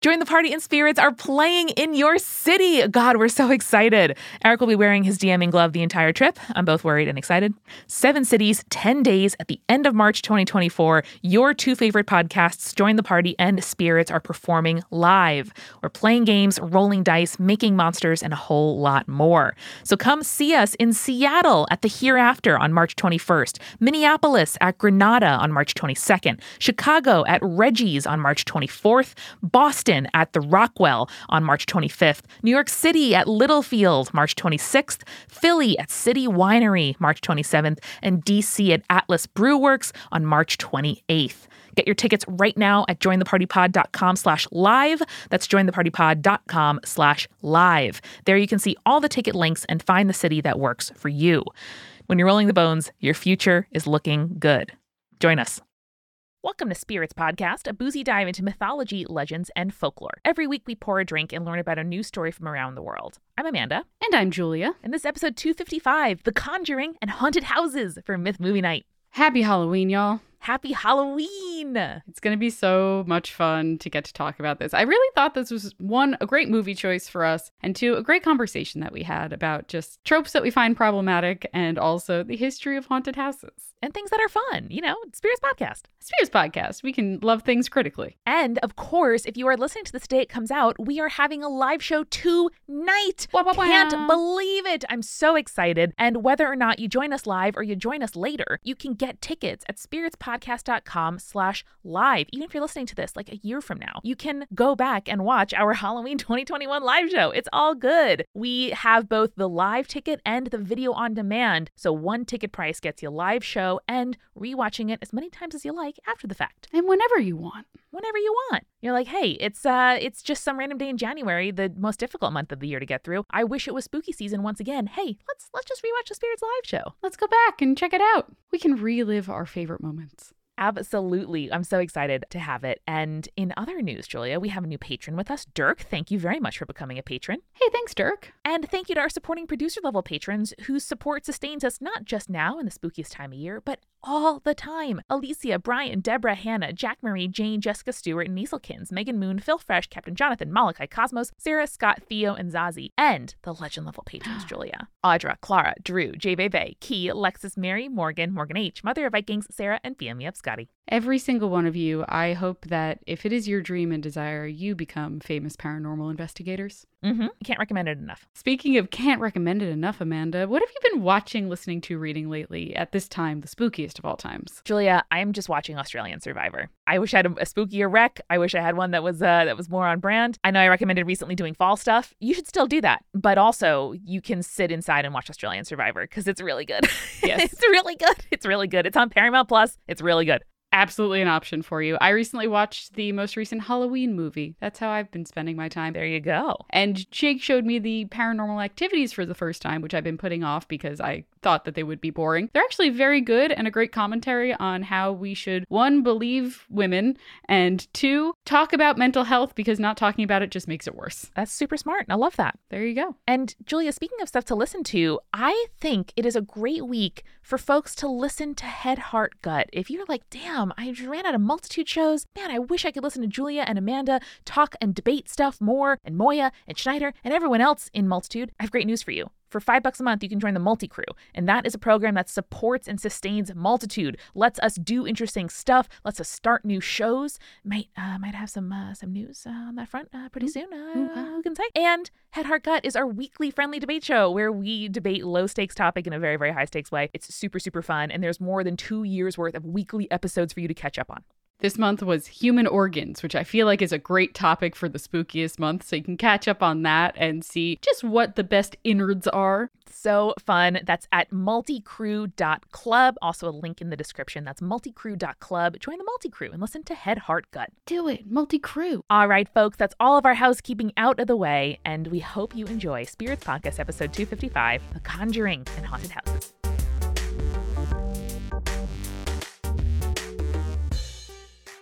Join the Party and Spirits are playing in your city. God, we're so excited. Eric will be wearing his DMing glove the entire trip. I'm both worried and excited. Seven cities, 10 days at the end of March 2024. Your two favorite podcasts, Join the Party and Spirits, are performing live. We're playing games, rolling dice, making monsters, and a whole lot more. So come see us in Seattle at the Hereafter on March 21st, Minneapolis at Granada on March 22nd, Chicago at Reggie's on March 24th, Boston at the Rockwell on March 25th, New York City at Littlefield March 26th, Philly at City Winery March 27th, and DC at Atlas Brewworks on March 28th. Get your tickets right now at jointhepartypod.com slash live. That's jointhepartypod.com slash live. There you can see all the ticket links and find the city that works for you. When you're rolling the bones, your future is looking good. Join us. Welcome to Spirits Podcast, a boozy dive into mythology, legends, and folklore. Every week we pour a drink and learn about a new story from around the world. I'm Amanda. And I'm Julia. And this episode 255 The Conjuring and Haunted Houses for Myth Movie Night. Happy Halloween, y'all. Happy Halloween! It's going to be so much fun to get to talk about this. I really thought this was one, a great movie choice for us, and two, a great conversation that we had about just tropes that we find problematic and also the history of haunted houses. And things that are fun, you know, Spirits Podcast. Spirits Podcast. We can love things critically. And of course, if you are listening to this day it comes out, we are having a live show tonight. Wah. Can't believe it. I'm so excited. And whether or not you join us live or you join us later, you can get tickets at spiritspodcast.com slash live. Even if you're listening to this like a year from now, you can go back and watch our Halloween 2021 live show. It's all good. We have both the live ticket and the video on demand. So one ticket price gets you live show and rewatching it as many times as you like after the fact. And whenever you want. Whenever you want. You're like, hey, it's uh it's just some random day in January, the most difficult month of the year to get through. I wish it was spooky season once again. Hey, let's let's just rewatch the Spirits live show. Let's go back and check it out. We can relive our favorite moments. Absolutely. I'm so excited to have it. And in other news, Julia, we have a new patron with us, Dirk. Thank you very much for becoming a patron. Hey, thanks, Dirk. And thank you to our supporting producer level patrons whose support sustains us not just now in the spookiest time of year, but all the time. Alicia, Brian, Deborah, Hannah, Jack Marie, Jane, Jessica Stewart, Nieselkins, Megan Moon, Phil Fresh, Captain Jonathan, Malachi Cosmos, Sarah, Scott, Theo, and Zazie, and the legend level patrons, Julia. Audra, Clara, Drew, J. Bebe, Key, Alexis, Mary, Morgan, Morgan H., Mother of Vikings, Sarah, and Family of Scotty. Every single one of you, I hope that if it is your dream and desire, you become famous paranormal investigators. Mm-hmm. Can't recommend it enough. Speaking of can't recommend it enough, Amanda, what have you been watching, listening to, reading lately at this time, the spookiest of all times? Julia, I am just watching Australian Survivor. I wish I had a, a spookier rec. I wish I had one that was uh, that was more on brand. I know I recommended recently doing fall stuff. You should still do that, but also you can sit inside and watch Australian Survivor because it's really good. Yes. it's really good. It's really good. It's on Paramount Plus. It's really good. Absolutely an option for you. I recently watched the most recent Halloween movie. That's how I've been spending my time. There you go. And Jake showed me the paranormal activities for the first time, which I've been putting off because I thought that they would be boring. They're actually very good and a great commentary on how we should, one, believe women, and two, talk about mental health because not talking about it just makes it worse. That's super smart. I love that. There you go. And Julia, speaking of stuff to listen to, I think it is a great week for folks to listen to Head, Heart, Gut. If you're like, damn, Um, I just ran out of multitude shows, man, I wish I could listen to Julia and Amanda talk and debate stuff more, and Moya and Schneider and everyone else in multitude, I have great news for you. For five bucks a month, you can join the Multi Crew, and that is a program that supports and sustains multitude, lets us do interesting stuff, lets us start new shows. Might uh, might have some uh, some news uh, on that front uh, pretty soon. Uh, who can say? And Head Heart Gut is our weekly friendly debate show where we debate low stakes topic in a very very high stakes way. It's super super fun, and there's more than two years worth of weekly episodes for you to catch up on. This month was human organs, which I feel like is a great topic for the spookiest month. So you can catch up on that and see just what the best innards are. So fun. That's at multicrew.club. Also, a link in the description. That's multicrew.club. Join the multi crew and listen to Head, Heart, Gut. Do it, multi crew. All right, folks, that's all of our housekeeping out of the way. And we hope you enjoy Spirits Podcast episode 255 The Conjuring and Haunted Houses.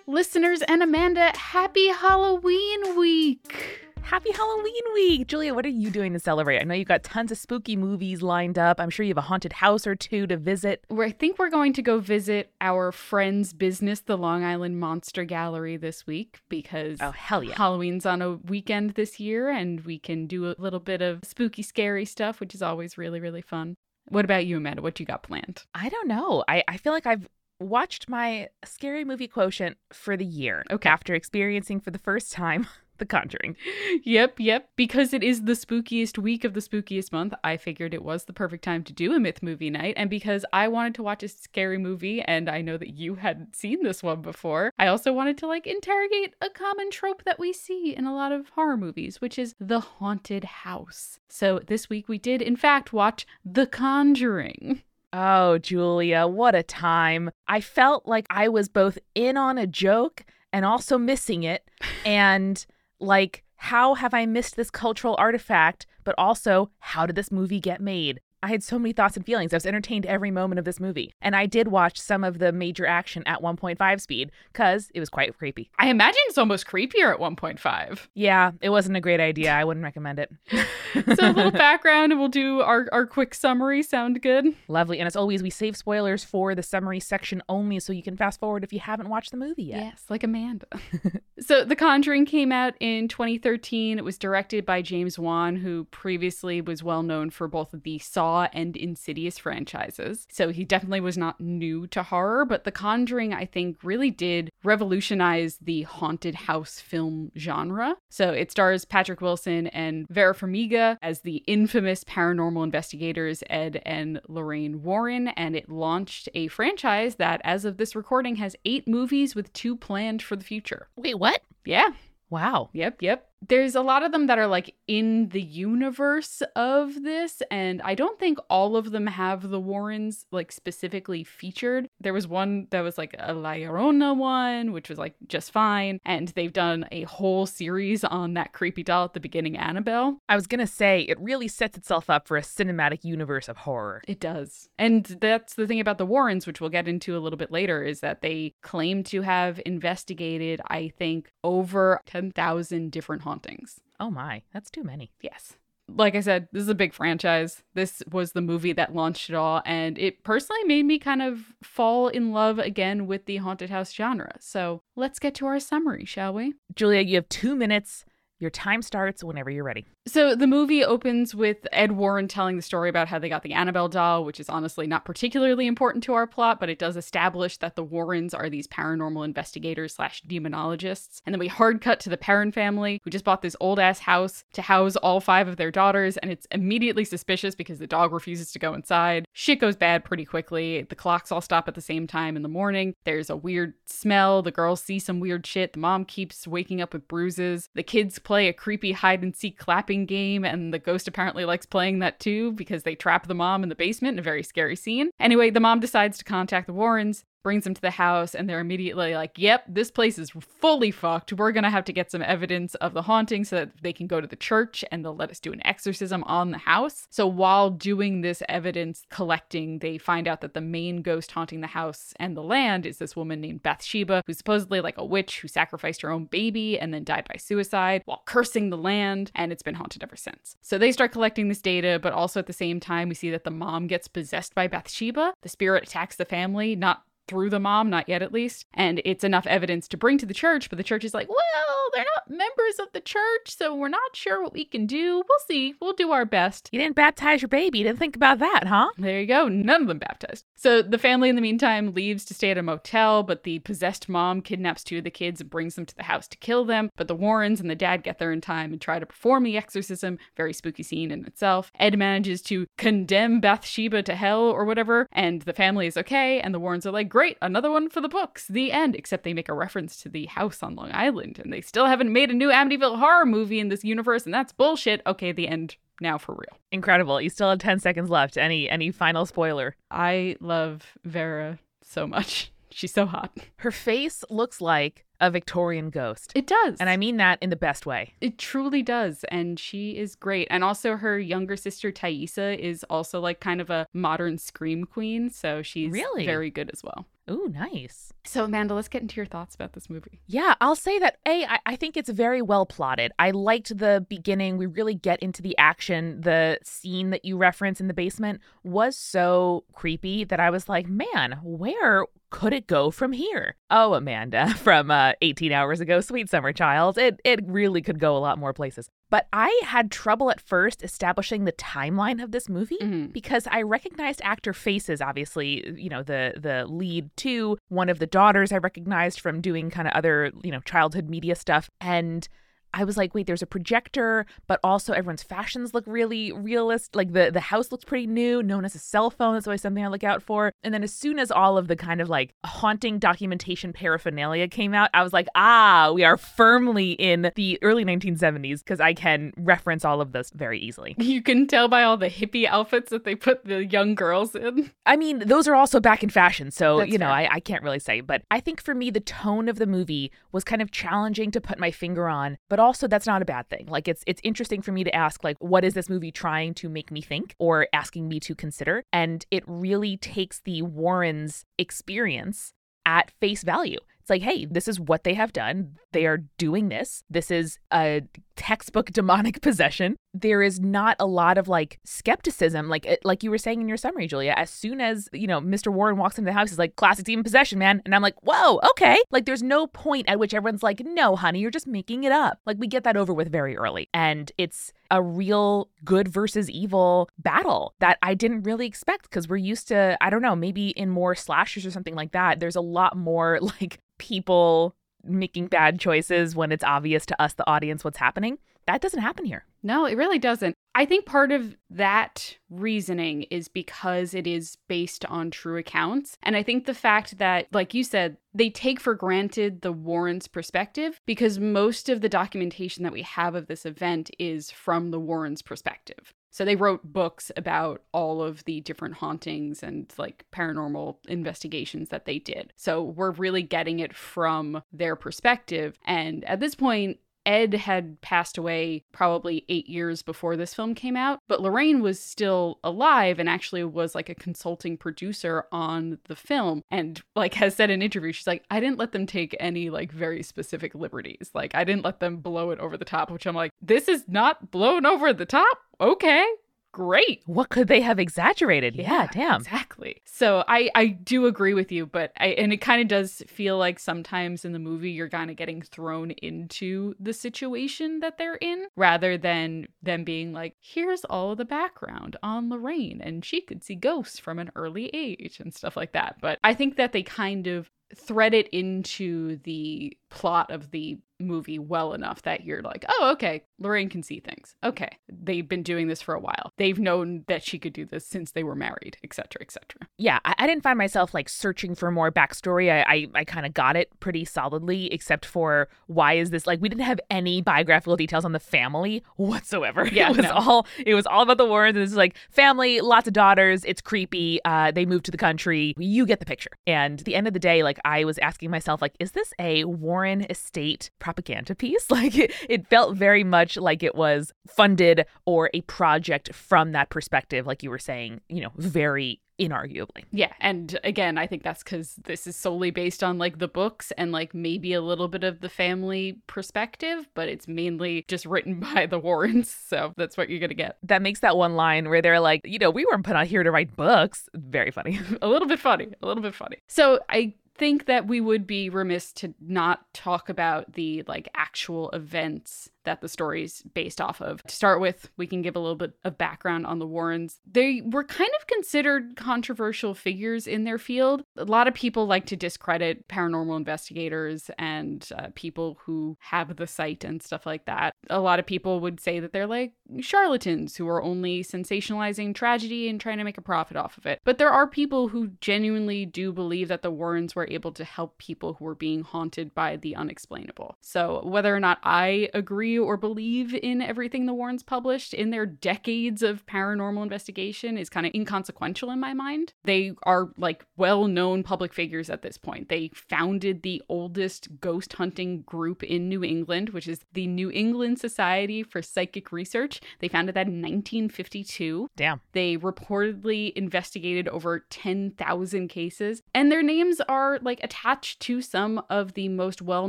Listeners and Amanda, happy Halloween week. Happy Halloween week. Julia, what are you doing to celebrate? I know you've got tons of spooky movies lined up. I'm sure you have a haunted house or two to visit. I think we're going to go visit our friend's business, the Long Island Monster Gallery, this week because Oh, hell yeah. Halloween's on a weekend this year and we can do a little bit of spooky, scary stuff, which is always really, really fun. What about you, Amanda? What you got planned? I don't know. I, I feel like I've watched my scary movie quotient for the year. Okay. After experiencing for the first time The Conjuring. Yep, yep. Because it is the spookiest week of the spookiest month, I figured it was the perfect time to do a myth movie night. And because I wanted to watch a scary movie, and I know that you hadn't seen this one before, I also wanted to like interrogate a common trope that we see in a lot of horror movies, which is the haunted house. So this week we did, in fact, watch The Conjuring. Oh, Julia, what a time. I felt like I was both in on a joke and also missing it. And like, how have I missed this cultural artifact? But also, how did this movie get made? I had so many thoughts and feelings. I was entertained every moment of this movie. And I did watch some of the major action at 1.5 speed because it was quite creepy. I imagine it's almost creepier at 1.5. Yeah, it wasn't a great idea. I wouldn't recommend it. So a little background and we'll do our, our quick summary. Sound good? Lovely. And as always, we save spoilers for the summary section only so you can fast forward if you haven't watched the movie yet. Yes, like Amanda. so, The Conjuring came out in 2013. It was directed by James Wan, who previously was well known for both of the Saw and Insidious franchises. So, he definitely was not new to horror, but The Conjuring, I think, really did revolutionize the haunted house film genre. So, it stars Patrick Wilson and Vera Farmiga as the infamous paranormal investigators Ed and Lorraine Warren, and it launched a franchise that, as of this recording, has eight movies with two planned for the future. Wait, what? Yeah, Wow. yep, yep. There's a lot of them that are like in the universe of this, and I don't think all of them have the Warrens like specifically featured. There was one that was like a La Llorona one, which was like just fine, and they've done a whole series on that creepy doll at the beginning, Annabelle. I was to say, it really sets itself up for a cinematic universe of horror. It does. And that's the thing about the Warrens, which we'll get into a little bit later, is that they claim to have investigated, I think, over 10,000 different hauntings. Oh my, that's too many. Yes. Like I said, this is a big franchise. This was the movie that launched it all, and it personally made me kind of fall in love again with the haunted house genre. So let's get to our summary, shall we? Julia, you have two minutes. Your time starts whenever you're ready. So the movie opens with Ed Warren telling the story about how they got the Annabelle doll, which is honestly not particularly important to our plot, but it does establish that the Warrens are these paranormal investigators slash demonologists. And then we hard cut to the Perron family, who just bought this old ass house to house all five of their daughters, and it's immediately suspicious because the dog refuses to go inside. Shit goes bad pretty quickly. The clocks all stop at the same time in the morning. There's a weird smell. The girls see some weird shit. The mom keeps waking up with bruises. The kids play a creepy hide and seek clapping game, and the ghost apparently likes playing that too because they trap the mom in the basement in a very scary scene. Anyway, the mom decides to contact the Warrens. Brings them to the house, and they're immediately like, Yep, this place is fully fucked. We're gonna have to get some evidence of the haunting so that they can go to the church and they'll let us do an exorcism on the house. So, while doing this evidence collecting, they find out that the main ghost haunting the house and the land is this woman named Bathsheba, who's supposedly like a witch who sacrificed her own baby and then died by suicide while cursing the land, and it's been haunted ever since. So, they start collecting this data, but also at the same time, we see that the mom gets possessed by Bathsheba. The spirit attacks the family, not through the mom, not yet at least. And it's enough evidence to bring to the church, but the church is like, well, they're not members of the church, so we're not sure what we can do. We'll see. We'll do our best. You didn't baptize your baby. You didn't think about that, huh? There you go. None of them baptized. So the family, in the meantime, leaves to stay at a motel, but the possessed mom kidnaps two of the kids and brings them to the house to kill them. But the Warrens and the dad get there in time and try to perform the exorcism. Very spooky scene in itself. Ed manages to condemn Bathsheba to hell or whatever, and the family is okay. And the Warrens are like, great, another one for the books. The end. Except they make a reference to the house on Long Island, and they still haven't made a new Amityville horror movie in this universe, and that's bullshit. Okay, the end. Now for real. Incredible. You still have 10 seconds left. Any any final spoiler? I love Vera so much. She's so hot. Her face looks like a Victorian ghost. It does. And I mean that in the best way. It truly does. And she is great. And also, her younger sister, Taissa, is also like kind of a modern scream queen. So she's Really? very good as well. Ooh, nice. So, Amanda, let's get into your thoughts about this movie. Yeah, I'll say that A, I, I think it's very well plotted. I liked the beginning. We really get into the action. The scene that you reference in the basement was so creepy that I was like, man, where could it go from here? Oh, Amanda, from uh, 18 hours ago, Sweet Summer Child. It it really could go a lot more places. But I had trouble at first establishing the timeline of this movie Mm-hmm. because I recognized actor faces. Obviously, you know the the lead too. One of the daughters I recognized from doing kind of other you know childhood media stuff, and I was like, wait, there's a projector, but also everyone's fashions look really realist. Like the the house looks pretty new. No one has a cell phone. That's always something I look out for. And then as soon as all of the kind of like haunting documentation paraphernalia came out, I was like, ah, we are firmly in the early 1970s because I can reference all of this very easily. You can tell by all the hippie outfits that they put the young girls in. I mean, those are also back in fashion, so That's you know. I, I can't really say. But I think for me, the tone of the movie was kind of challenging to put my finger on, but also that's not a bad thing. Like it's it's interesting for me to ask, like, what is this movie trying to make me think or asking me to consider? And it really takes the Warrens' experience at face value. It's like, hey, this is what they have done. They are doing this. This is a textbook demonic possession. There is not a lot of like skepticism, like like you were saying in your summary, Julia. As soon as you know Mr. Warren walks into the house, he's like, "Classic demon possession, man," and I'm like, "Whoa, okay." Like, there's no point at which everyone's like, "No, honey, you're just making it up." Like, we get that over with very early, and it's a real good versus evil battle that I didn't really expect because we're used to, I don't know, maybe in more slashers or something like that. There's a lot more like people making bad choices when it's obvious to us, the audience, what's happening. That doesn't happen here. No, it really doesn't. I think part of that reasoning is because it is based on true accounts. And I think the fact that, like you said, they take for granted the Warrens' perspective because most of the documentation that we have of this event is from the Warrens' perspective. So they wrote books about all of the different hauntings and like paranormal investigations that they did. So we're really getting it from their perspective. And at this point, Ed had passed away probably eight years before this film came out, but Lorraine was still alive and actually was like a consulting producer on the film. And like has said in interviews, she's like, I didn't let them take any like very specific liberties. Like I didn't let them blow it over the top, which I'm like, this is not blown over the top. Okay. Great. What could they have exaggerated? Yeah, damn. Exactly. So I I do agree with you, but I and it kind of does feel like sometimes in the movie you're kind of getting thrown into the situation that they're in rather than them being like, here's all of the background on Lorraine and she could see ghosts from an early age and stuff like that. But I think that they kind of thread it into the plot of the movie well enough that you're like, oh, okay, Lorraine can see things. Okay, they've been doing this for a while. They've known that she could do this since they were married, etc., etc. Yeah, I, I didn't find myself like searching for more backstory. I I, I kind of got it pretty solidly, except for why is this like we didn't have any biographical details on the family whatsoever. Yeah, it was no. all it was all about the Warrens. And it's like family, lots of daughters. It's creepy. Uh, they moved to the country. You get the picture. And at the end of the day, like I was asking myself, like, is this a Warren estate propaganda piece? Like it, it felt very much like it was funded or a project from that perspective, like you were saying, you know, very inarguably. Yeah, and again, I think that's because this is solely based on like the books and like maybe a little bit of the family perspective, but it's mainly just written by the Warrens. So that's what you're gonna get. that makes that one line where they're like, you know, we weren't put out here to write books. Very funny. a little bit funny, a little bit funny. So I think that we would be remiss to not talk about the like actual events that the story's based off of. To start with, we can give a little bit of background on the Warrens. They were kind of considered controversial figures in their field. A lot of people like to discredit paranormal investigators and uh, people who have the sight and stuff like that. A lot of people would say that they're like charlatans who are only sensationalizing tragedy and trying to make a profit off of it. But there are people who genuinely do believe that the Warrens were able to help people who were being haunted by the unexplainable. So whether or not I agree or believe in everything the Warrens published in their decades of paranormal investigation is kind of inconsequential in my mind. They are like well known public figures at this point. They founded the oldest ghost hunting group in New England, which is the New England Society for Psychic Research. They founded that in 1952. Damn. They reportedly investigated over 10,000 cases, and their names are like attached to some of the most well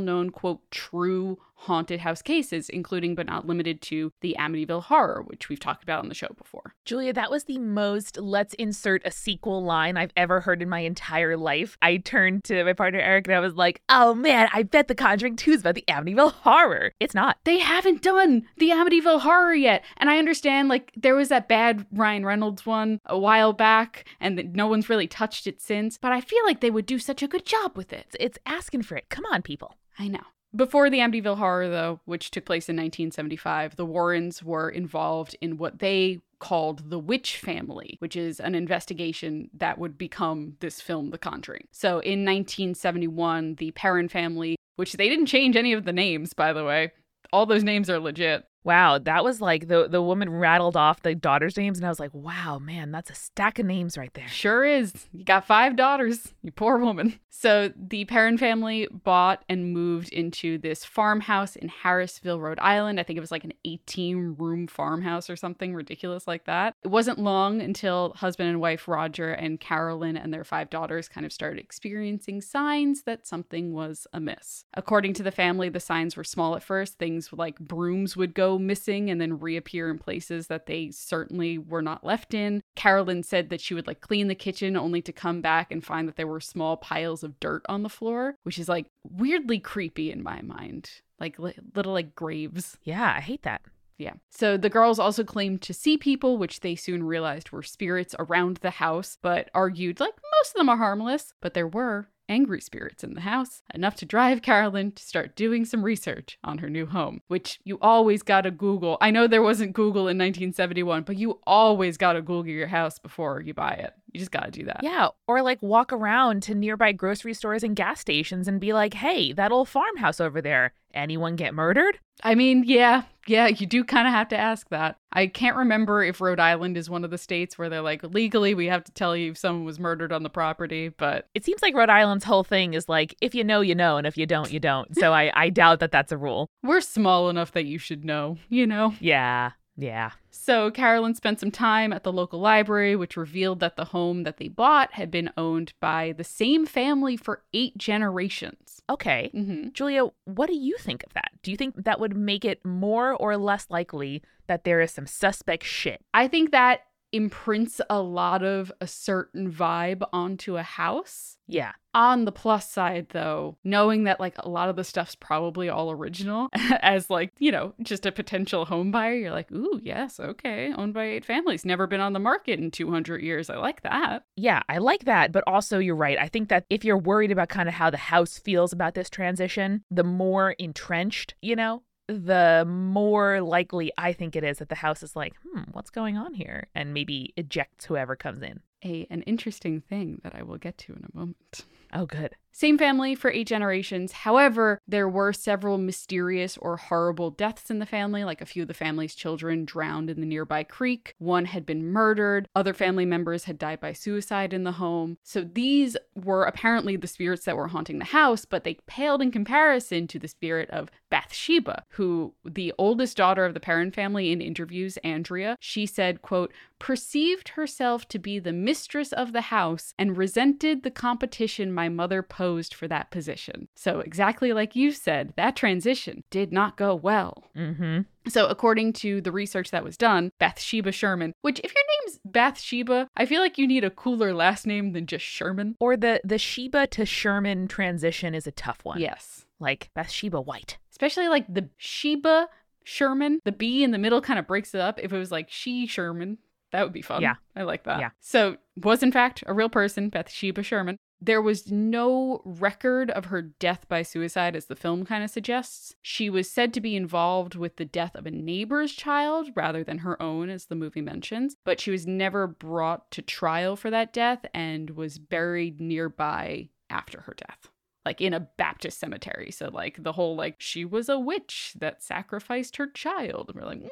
known, quote, true haunted house cases, including but not limited to the Amityville Horror, which we've talked about on the show before. Julia, that was the most let's insert a sequel line I've ever heard in my entire life. I turned to my partner Eric and I was like, oh man, I bet The Conjuring 2 is about the Amityville Horror. It's not. They haven't done the Amityville Horror yet. And I understand, like, there was that bad Ryan Reynolds one a while back, and no one's really touched it since, but I feel like they would do such a good job with it. It's asking for it. Come on, people. I know. Before the Amityville Horror, though, which took place in 1975, the Warrens were involved in what they called The Witch Family, which is an investigation that would become this film, The Conjuring. So in 1971, the Perron family, which they didn't change any of the names, by the way, all those names are legit. Wow, that was like the the woman rattled off the daughters' names, and I was like, wow, man, that's a stack of names right there. Sure is. You got five daughters, you poor woman. So the Perron family bought and moved into this farmhouse in Harrisville, Rhode Island. I think it was like an 18 room farmhouse or something ridiculous like that. It wasn't long until husband and wife Roger and Carolyn and their five daughters kind of started experiencing signs that something was amiss. According to the family, the signs were small at first. Things like brooms would go missing and then reappear in places that they certainly were not left in. Carolyn said that she would like clean the kitchen only to come back and find that there were small piles of dirt on the floor, which is like weirdly creepy in my mind. Like li- little like graves. Yeah, I hate that. Yeah. So the girls also claimed to see people, which they soon realized were spirits around the house, but argued like most of them are harmless. But there were angry spirits in the house, enough to drive Carolyn to start doing some research on her new home, which you always gotta Google. I know there wasn't Google in 1971, but you always gotta Google your house before you buy it. You just gotta do that. Yeah, or like walk around to nearby grocery stores and gas stations and be like, hey, that old farmhouse over there, anyone get murdered? I mean, yeah, yeah, you do kind of have to ask that. I can't remember if Rhode Island is one of the states where they're like, legally, we have to tell you if someone was murdered on the property, but. It seems like Rhode Island's whole thing is like, if you know, you know, and if you don't, you don't. So I, I doubt that that's a rule. We're small enough that you should know, you know? Yeah, yeah. So Carolyn spent some time at the local library, which revealed that the home that they bought had been owned by the same family for eight generations. Okay. Mm-hmm. Julia, what do you think of that? Do you think that would make it more or less likely that there is some suspect shit? I think that imprints a lot of a certain vibe onto a house. Yeah. On the plus side, though, knowing that like a lot of the stuff's probably all original, as like, you know, just a potential home buyer, you're like, ooh, yes, okay, owned by eight families, never been on the market in 200 years. I like that. Yeah, I like that. But also, you're right. I think that if you're worried about kind of how the house feels about this transition, the more entrenched, you know, the more likely I think it is that the house is like, hmm, what's going on here? And maybe ejects whoever comes in. A an interesting thing that I will get to in a moment. Oh, good. Same family for eight generations. However, there were several mysterious or horrible deaths in the family, like a few of the family's children drowned in the nearby creek. One had been murdered. Other family members had died by suicide in the home. So these were apparently the spirits that were haunting the house, but they paled in comparison to the spirit of Bathsheba, who the oldest daughter of the Perron family in interviews, Andrea, she said, quote, perceived herself to be the mistress of the house and resented the competition my mother posed for that position. So, exactly like you said, that transition did not go well. Mm-hmm. So, according to the research that was done, Bathsheba Sherman, which if your name's Bathsheba, I feel like you need a cooler last name than just Sherman. Or the the Sheba to Sherman transition is a tough one. Yes. Like Bathsheba White. Especially like the Sheba Sherman, the B in the middle kind of breaks it up. If it was like she Sherman, that would be fun. Yeah. I like that. Yeah. So, was in fact a real person, Bathsheba Sherman. There was no record of her death by suicide, as the film kind of suggests. She was said to be involved with the death of a neighbor's child rather than her own, as the movie mentions, but she was never brought to trial for that death and was buried nearby after her death. like in a Baptist cemetery. So like the whole like she was a witch that sacrificed her child. And we're like, mm,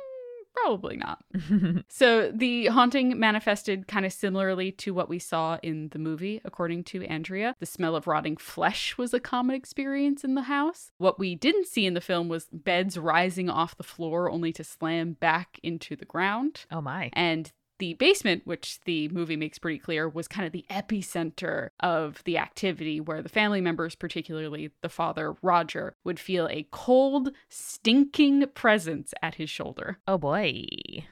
probably not. so the haunting manifested kind of similarly to what we saw in the movie, according to Andrea. The smell of rotting flesh was a common experience in the house. What we didn't see in the film was beds rising off the floor only to slam back into the ground. oh my. And the basement, which the movie makes pretty clear, was kind of the epicenter of the activity where the family members, particularly the father, Roger, would feel a cold, stinking presence at his shoulder. Oh boy.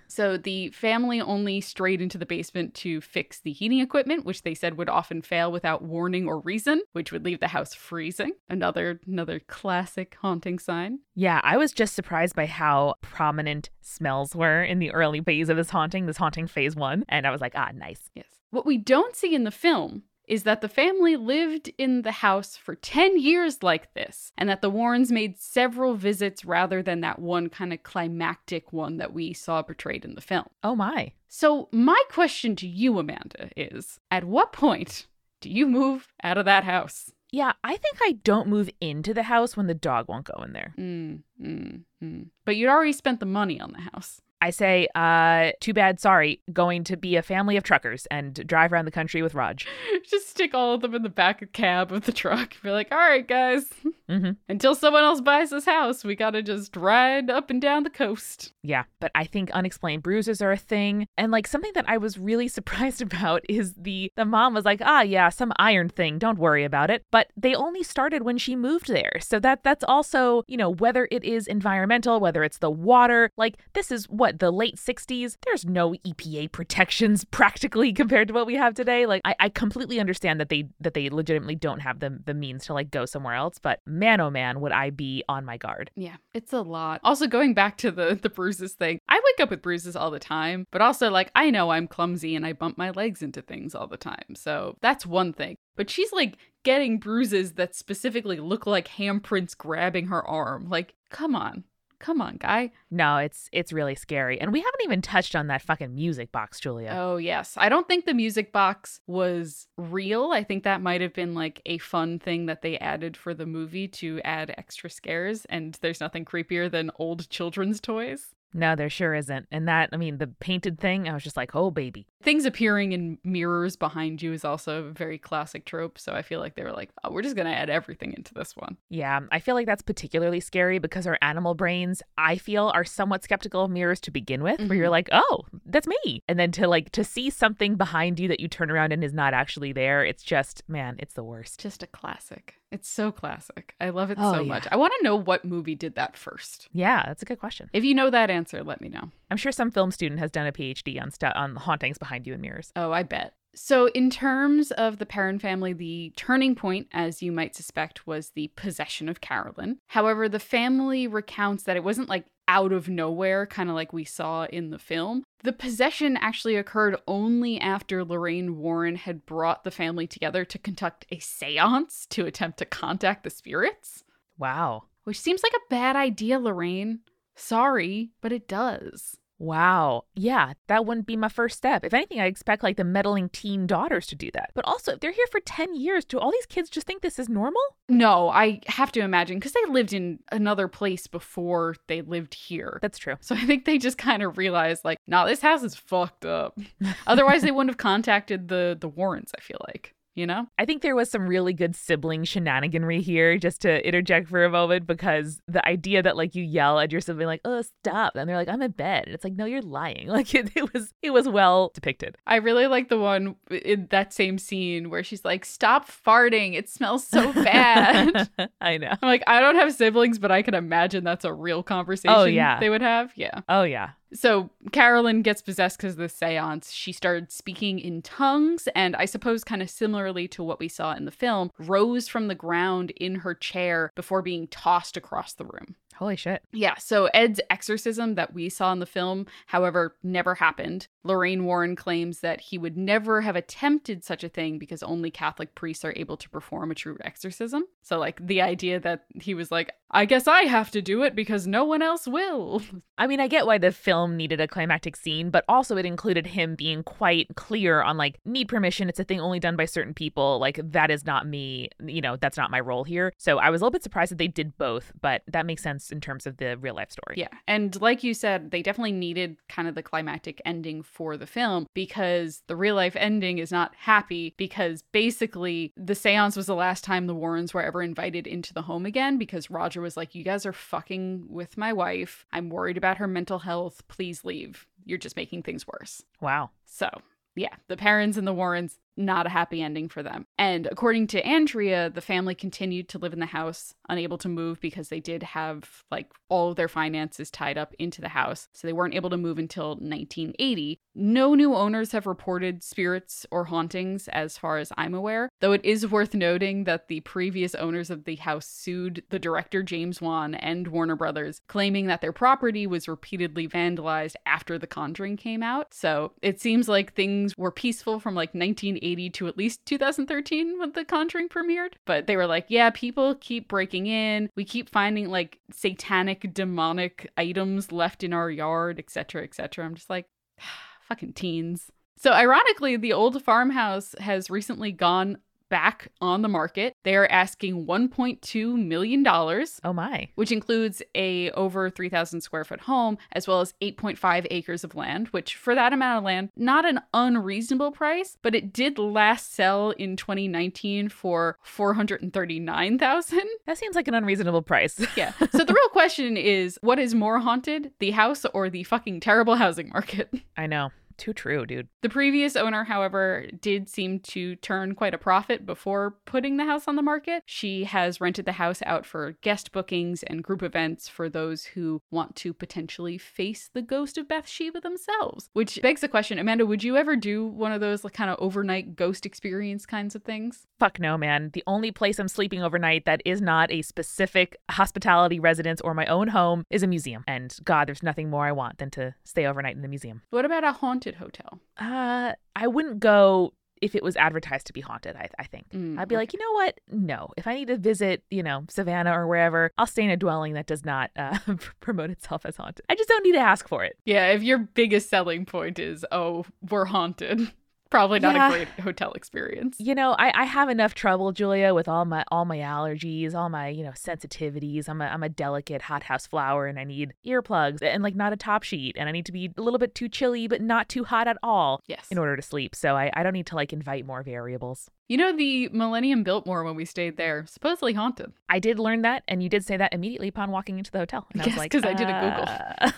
So the family only strayed into the basement to fix the heating equipment, which they said would often fail without warning or reason, which would leave the house freezing. Another another classic haunting sign. Yeah, I was just surprised by how prominent smells were in the early phase of this haunting, this haunting phase one. And I was like, ah, nice. Yes. What we don't see in the film is that the family lived in the house for 10 years like this, and that the Warrens made several visits rather than that one kind of climactic one that we saw portrayed in the film. Oh my. So, my question to you, Amanda, is at what point do you move out of that house? Yeah, I think I don't move into the house when the dog won't go in there. Mm, mm, mm. But you'd already spent the money on the house. I say, uh, too bad, sorry, going to be a family of truckers and drive around the country with Raj. Just stick all of them in the back of cab of the truck. Be like, all right, guys, hmm until someone else buys this house, we gotta just ride up and down the coast. Yeah, but I think unexplained bruises are a thing. And like something that I was really surprised about is the the mom was like, "Ah, yeah, some iron thing, don't worry about it." But they only started when she moved there. So that that's also, you know, whether it is environmental, whether it's the water, like this is what the late 60s. There's no EPA protections practically compared to what we have today. Like I, I completely understand that they that they legitimately don't have the the means to like go somewhere else, but man oh man, would I be on my guard. Yeah, it's a lot. Also, going back to the the bruises thing, I wake up with bruises all the time, but also like I know I'm clumsy and I bump my legs into things all the time, so that's one thing. But she's like getting bruises that specifically look like handprints grabbing her arm. Like, come on. Come on, guy. No, it's it's really scary. And we haven't even touched on that fucking music box, Julia. Oh, yes. I don't think the music box was real. I think that might have been like a fun thing that they added for the movie to add extra scares. And there's nothing creepier than old children's toys. No, there sure isn't. And that, I mean, the painted thing, I was just like, oh, baby. Things appearing in mirrors behind you is also a very classic trope. So I feel like they were like, oh, we're just going to add everything into this one. Yeah, I feel like that's particularly scary because our animal brains, I feel, are somewhat skeptical of mirrors to begin with, where you're Mhm. like, oh, that's me. And then to like, to see something behind you that you turn around and is not actually there, it's just, man, it's the worst. Just a classic. It's so classic. I love it Oh, so yeah. much. I want to know what movie did that first. Yeah, that's a good question. If you know that answer, let me know. I'm sure some film student has done a PhD on stu- on hauntings behind you in mirrors. Oh, I bet. So, in terms of the Perron family, the turning point, as you might suspect, was the possession of Carolyn. However, the family recounts that it wasn't like out of nowhere, kind of like we saw in the film. The possession actually occurred only after Lorraine Warren had brought the family together to conduct a seance to attempt to contact the spirits, Wow. which seems like a bad idea, Lorraine. Sorry, but it does. Wow. Yeah, that wouldn't be my first step. If anything, I expect like the meddling teen daughters to do that. But also, if they're here for 10 years, do all these kids just think this is normal? No, I have to imagine because they lived in another place before they lived here. That's true. So I think they just kind of realized, like, nah, this house is fucked up. Otherwise, they wouldn't have contacted the the Warrens. I feel like, you know. I think there was some really good sibling shenaniganry here, just to interject for a moment, because the idea that like you yell at your sibling like, "Oh, stop," and they're like, "I'm in bed," and it's like, "No, you're lying." Like it, it was, it was well depicted. I really like the one in that same scene where she's like, "Stop farting! It smells so bad." I know. I'm like, I don't have siblings, but I can imagine that's a real conversation Oh, yeah. they would have. Yeah. Oh yeah. So Carolyn gets possessed because of the seance. She started speaking in tongues, and I suppose, kind of similarly to what we saw in the film, rose from the ground in her chair before being tossed across the room. Holy shit. Yeah, so Ed's exorcism that we saw in the film, however, never happened. Lorraine Warren claims that he would never have attempted such a thing because only Catholic priests are able to perform a true exorcism. So, like, the idea that he was like, I guess I have to do it because no one else will. I mean, I get why the film needed a climactic scene, but also it included him being quite clear on, like, need permission. It's a thing only done by certain people. Like, that is not me. You know, that's not my role here. So I was a little bit surprised that they did both, but that makes sense in terms of the real life story. Yeah. And like you said, they definitely needed kind of the climactic ending for the film because the real life ending is not happy because basically the seance was the last time the Warrens were ever invited into the home again because Roger was like, You guys are fucking with my wife. I'm worried about her mental health. Please leave. You're just making things worse. Wow. So, yeah, the Perrons and the Warrens, not a happy ending for them. And according to Andrea, the family continued to live in the house, unable to move because they did have like all of their finances tied up into the house. So they weren't able to move until 1980. No new owners have reported spirits or hauntings as far as I'm aware, though it is worth noting that the previous owners of the house sued the director James Wan and Warner Brothers, claiming that their property was repeatedly vandalized after The Conjuring came out. So it seems like things were peaceful from like 1980 to at least 2013 when The Conjuring premiered. But they were like, yeah, people keep breaking in. We keep finding like satanic, demonic items left in our yard, etc., etc. I'm just like, fucking teens. So, ironically, the old farmhouse has recently gone back on the market. They are asking 1.2 million dollars, Oh my. which includes a over 3000 square foot home as well as 8.5 acres of land, which for that amount of land, not an unreasonable price, but it did last sell in 2019 for 439,000. That seems like an unreasonable price. Yeah. So the real question is what is more haunted, the house or the fucking terrible housing market? I know. Too true, dude. The previous owner, however, did seem to turn quite a profit before putting the house on the market. She has rented the house out for guest bookings and group events for those who want to potentially face the ghost of Bathsheba themselves. Which begs the question, Amanda, would you ever do one of those like kind of overnight ghost experience kinds of things? Fuck no, man. The only place I'm sleeping overnight that is not a specific hospitality residence or my own home is a museum. And God, there's nothing more I want than to stay overnight in the museum. What about a haunted hotel? Uh, I wouldn't go if it was advertised to be haunted, I, I think. Mm, I'd be like, you know what? No. If I need to visit, you know, Savannah or wherever, I'll stay in a dwelling that does not uh, promote itself as haunted. I just don't need to ask for it. Yeah, if your biggest selling point is, oh, we're haunted. Probably not Yeah. a great hotel experience. You know, I, I have enough trouble, Julia, with all my all my allergies, all my you know sensitivities. I'm a I'm a delicate hothouse flower, and I need earplugs and like not a top sheet, and I need to be a little bit too chilly, but not too hot at all Yes. in order to sleep. So I, I don't need to like invite more variables. You know the Millennium Biltmore when we stayed there, supposedly haunted. I did learn that, and you did say that immediately upon walking into the hotel. And I Yes, was like, 'cause I did a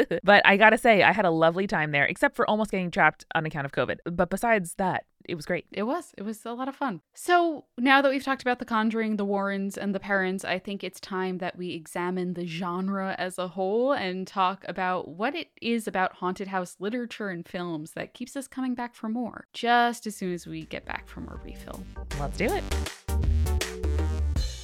Google. Ah. but I gotta say, I had a lovely time there, except for almost getting trapped on account of COVID. But besides that, it was great. It was. It was a lot of fun. So now that we've talked about The Conjuring, The Warrens, and The Perrons, I think it's time that we examine the genre as a whole and talk about what it is about haunted house literature and films that keeps us coming back for more. Just as soon as we get back from our refill. Let's do it.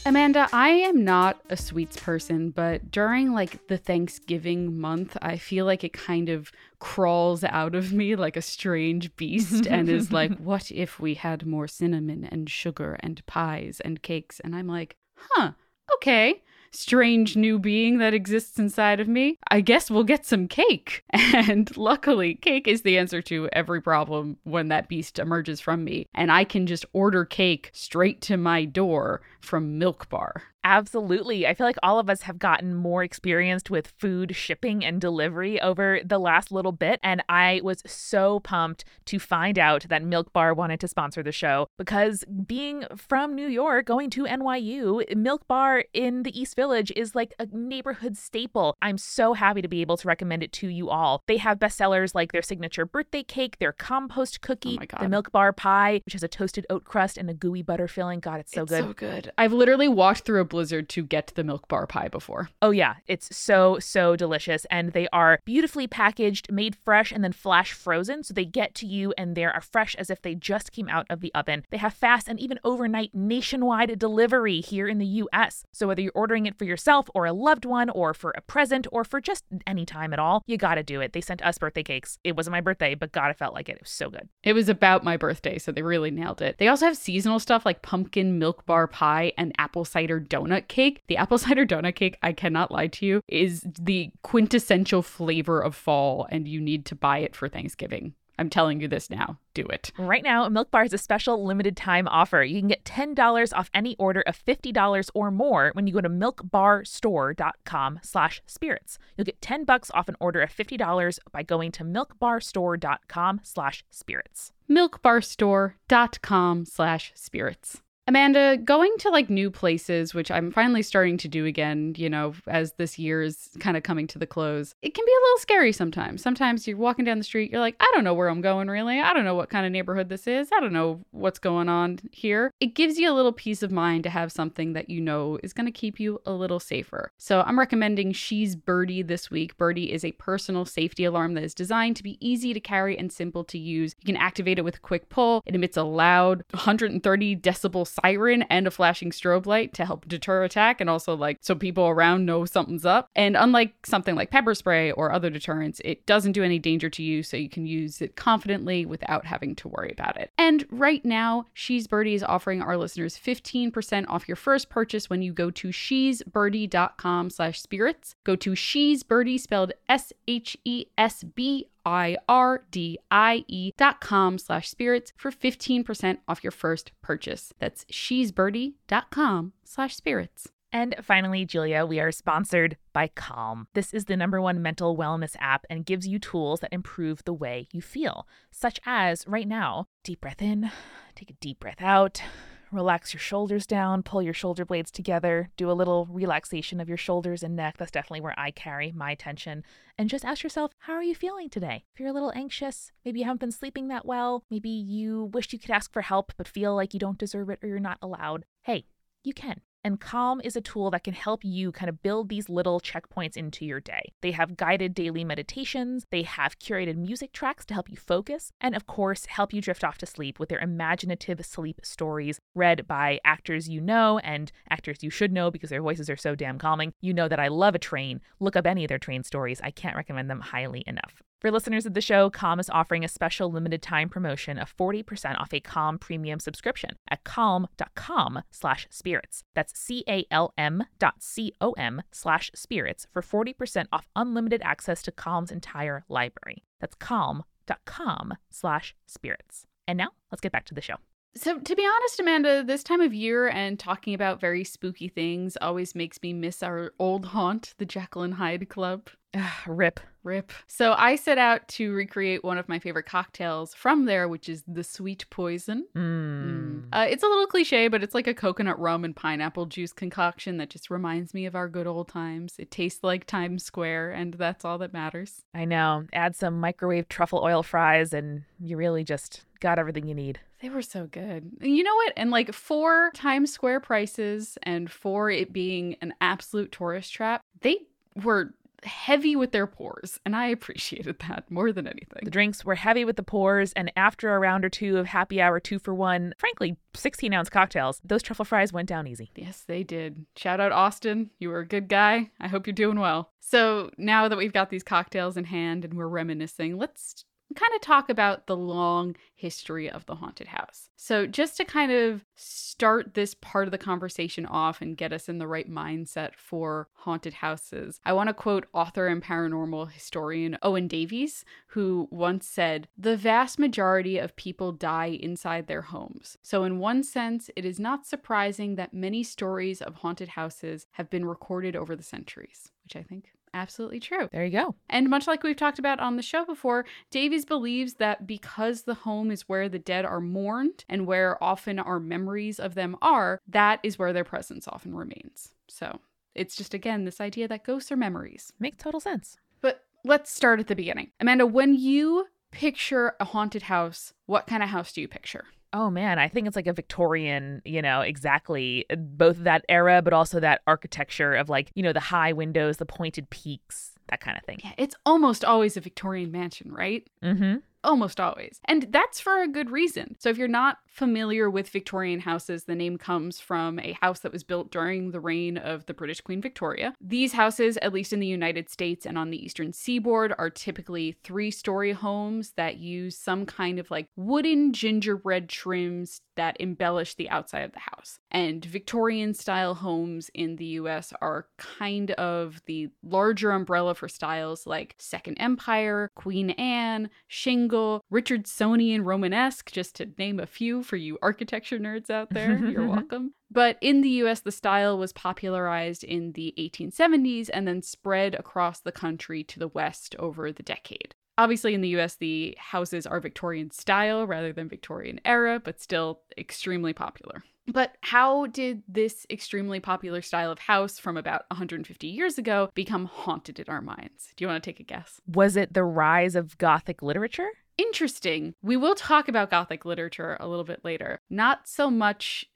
Amanda, I am not a sweets person, but during like the Thanksgiving month, I feel like it kind of crawls out of me like a strange beast and is like, what if we had more cinnamon and sugar and pies and cakes? And I'm like, huh, okay. Strange new being that exists inside of me. I guess we'll get some cake. And luckily, cake is the answer to every problem when that beast emerges from me. And I can just order cake straight to my door from Milk Bar. Absolutely. I feel like all of us have gotten more experienced with food shipping and delivery over the last little bit. And I was so pumped to find out that Milk Bar wanted to sponsor the show because being from New York, going to NYU, Milk Bar in the East Village is like a neighborhood staple. I'm so happy to be able to recommend it to you all. They have bestsellers like their signature birthday cake, their compost cookie, Oh the Milk Bar pie, which has a toasted oat crust and a gooey butter filling. God, it's so It's good. So good. I've literally walked through a Blizzard to get the milk bar pie before. Oh, yeah. It's so, so delicious. And they are beautifully packaged, made fresh, and then flash frozen. So they get to you and they're fresh as if they just came out of the oven. They have fast and even overnight nationwide delivery here in the US. So whether you're ordering it for yourself or a loved one or for a present or for just any time at all, you gotta do it. They sent us birthday cakes. It wasn't my birthday, but God, I felt like it. It was so good. It was about my birthday, so they really nailed it. They also have seasonal stuff like pumpkin milk bar pie and apple cider donut cake. The apple cider donut cake, I cannot lie to you, is the quintessential flavor of fall, and you need to buy it for Thanksgiving. I'm telling you this now. Do it. Right now, Milk Bar is a special limited time offer. You can get $10 off any order of $50 or more when you go to milkbarstore.com slash spirits. You'll get 10 bucks off an order of $50 by going to milkbarstore.com slash spirits. milkbarstore.com slash spirits. Amanda, going to like new places, which I'm finally starting to do again, you know, as this year is kind of coming to the close, it can be a little scary sometimes. Sometimes you're walking down the street, you're like, I don't know where I'm going really. I don't know what kind of neighborhood this is. I don't know what's going on here. It gives you a little peace of mind to have something that you know is going to keep you a little safer. So I'm recommending She's Birdie this week. Birdie is a personal safety alarm that is designed to be easy to carry and simple to use. You can activate it with a quick pull. It emits a loud 130 decibel siren and a flashing strobe light to help deter attack and also like so people around know something's up. And unlike something like pepper spray or other deterrents, it doesn't do any danger to you so you can use it confidently without having to worry about it. And right now, She's Birdie is offering our listeners 15% off your first purchase when you go to she'sbirdie.com slash spirits. Go to She's Birdie spelled S-H-E-S-B I-R-D-I-E dot com slash spirits for 15% off your first purchase. That's she'sbirdie.com slash spirits. And finally, Julia, we are sponsored by Calm. This is the number one mental wellness app and gives you tools that improve the way you feel, such as right now, deep breath in, take a deep breath out. Relax your shoulders down, pull your shoulder blades together, do a little relaxation of your shoulders and neck. That's definitely where I carry my attention. And just ask yourself, how are you feeling today? If you're a little anxious, maybe you haven't been sleeping that well, maybe you wish you could ask for help but feel like you don't deserve it or you're not allowed. Hey, you can. And Calm is a tool that can help you kind of build these little checkpoints into your day. They have guided daily meditations, they have curated music tracks to help you focus, and of course, help you drift off to sleep with their imaginative sleep stories read by actors you know and actors you should know because their voices are so damn calming. You know that I love a train. Look up any of their train stories. I can't recommend them highly enough. For listeners of the show, Calm is offering a special limited time promotion of 40% off a Calm premium subscription at calm.com slash spirits. That's C-A-L-M dot C-O-M slash spirits for 40% off unlimited access to Calm's entire library. That's calm.com slash spirits. And now let's get back to the show. So, to be honest, Amanda, this time of year and talking about very spooky things always makes me miss our old haunt, the and Hyde Club. Rip. Rip. So I set out to recreate one of my favorite cocktails from there, which is the sweet poison. Mm. Uh, it's a little cliche, but it's like a coconut rum and pineapple juice concoction that just reminds me of our good old times. It tastes like Times Square, and that's all that matters. I know. Add some microwave truffle oil fries, and you really just got everything you need. They were so good. You know what? And like for Times Square prices and for it being an absolute tourist trap, they were heavy with their pours, and I appreciated that more than anything. The drinks were heavy with the pours, and after a round or two of happy hour two for one, frankly, 16 ounce cocktails, those truffle fries went down easy. Yes, they did. Shout out Austin. You were a good guy. I hope you're doing well. So now that we've got these cocktails in hand and we're reminiscing, let's kind of talk about the long history of the haunted house. So, just to kind of start this part of the conversation off and get us in the right mindset for haunted houses, I want to quote author and paranormal historian Owen Davies, who once said, The vast majority of people die inside their homes. So, in one sense, it is not surprising that many stories of haunted houses have been recorded over the centuries, which I think absolutely true. There you go. And much like we've talked about on the show before, Davies believes that because the home is where the dead are mourned and where often our memories of them are, that is where their presence often remains. So it's just, again, this idea that ghosts are memories. Makes total sense. But let's start at the beginning. Amanda, when you picture a haunted house, what kind of house do you picture? Oh man, I think it's like a Victorian, you know, exactly both that era, but also that architecture of like, you know, the high windows, the pointed peaks, that kind of thing. Yeah, it's almost always a Victorian mansion, right? Mm-hmm. Almost always. And that's for a good reason. So, if you're not familiar with Victorian houses, the name comes from a house that was built during the reign of the British Queen Victoria. These houses, at least in the United States and on the eastern seaboard, are typically three story homes that use some kind of like wooden gingerbread trims that embellish the outside of the house. And Victorian style homes in the US are kind of the larger umbrella for styles like Second Empire, Queen Anne, Shingle, Richardsonian Romanesque, just to name a few for you architecture nerds out there. You're welcome. But in the US, the style was popularized in the 1870s and then spread across the country to the West over the decade. Obviously, in the US, the houses are Victorian style rather than Victorian era, but still extremely popular. But how did this extremely popular style of house from about 150 years ago become haunted in our minds? Do you want to take a guess? Was it the rise of Gothic literature? Interesting. We will talk about Gothic literature a little bit later. Not so much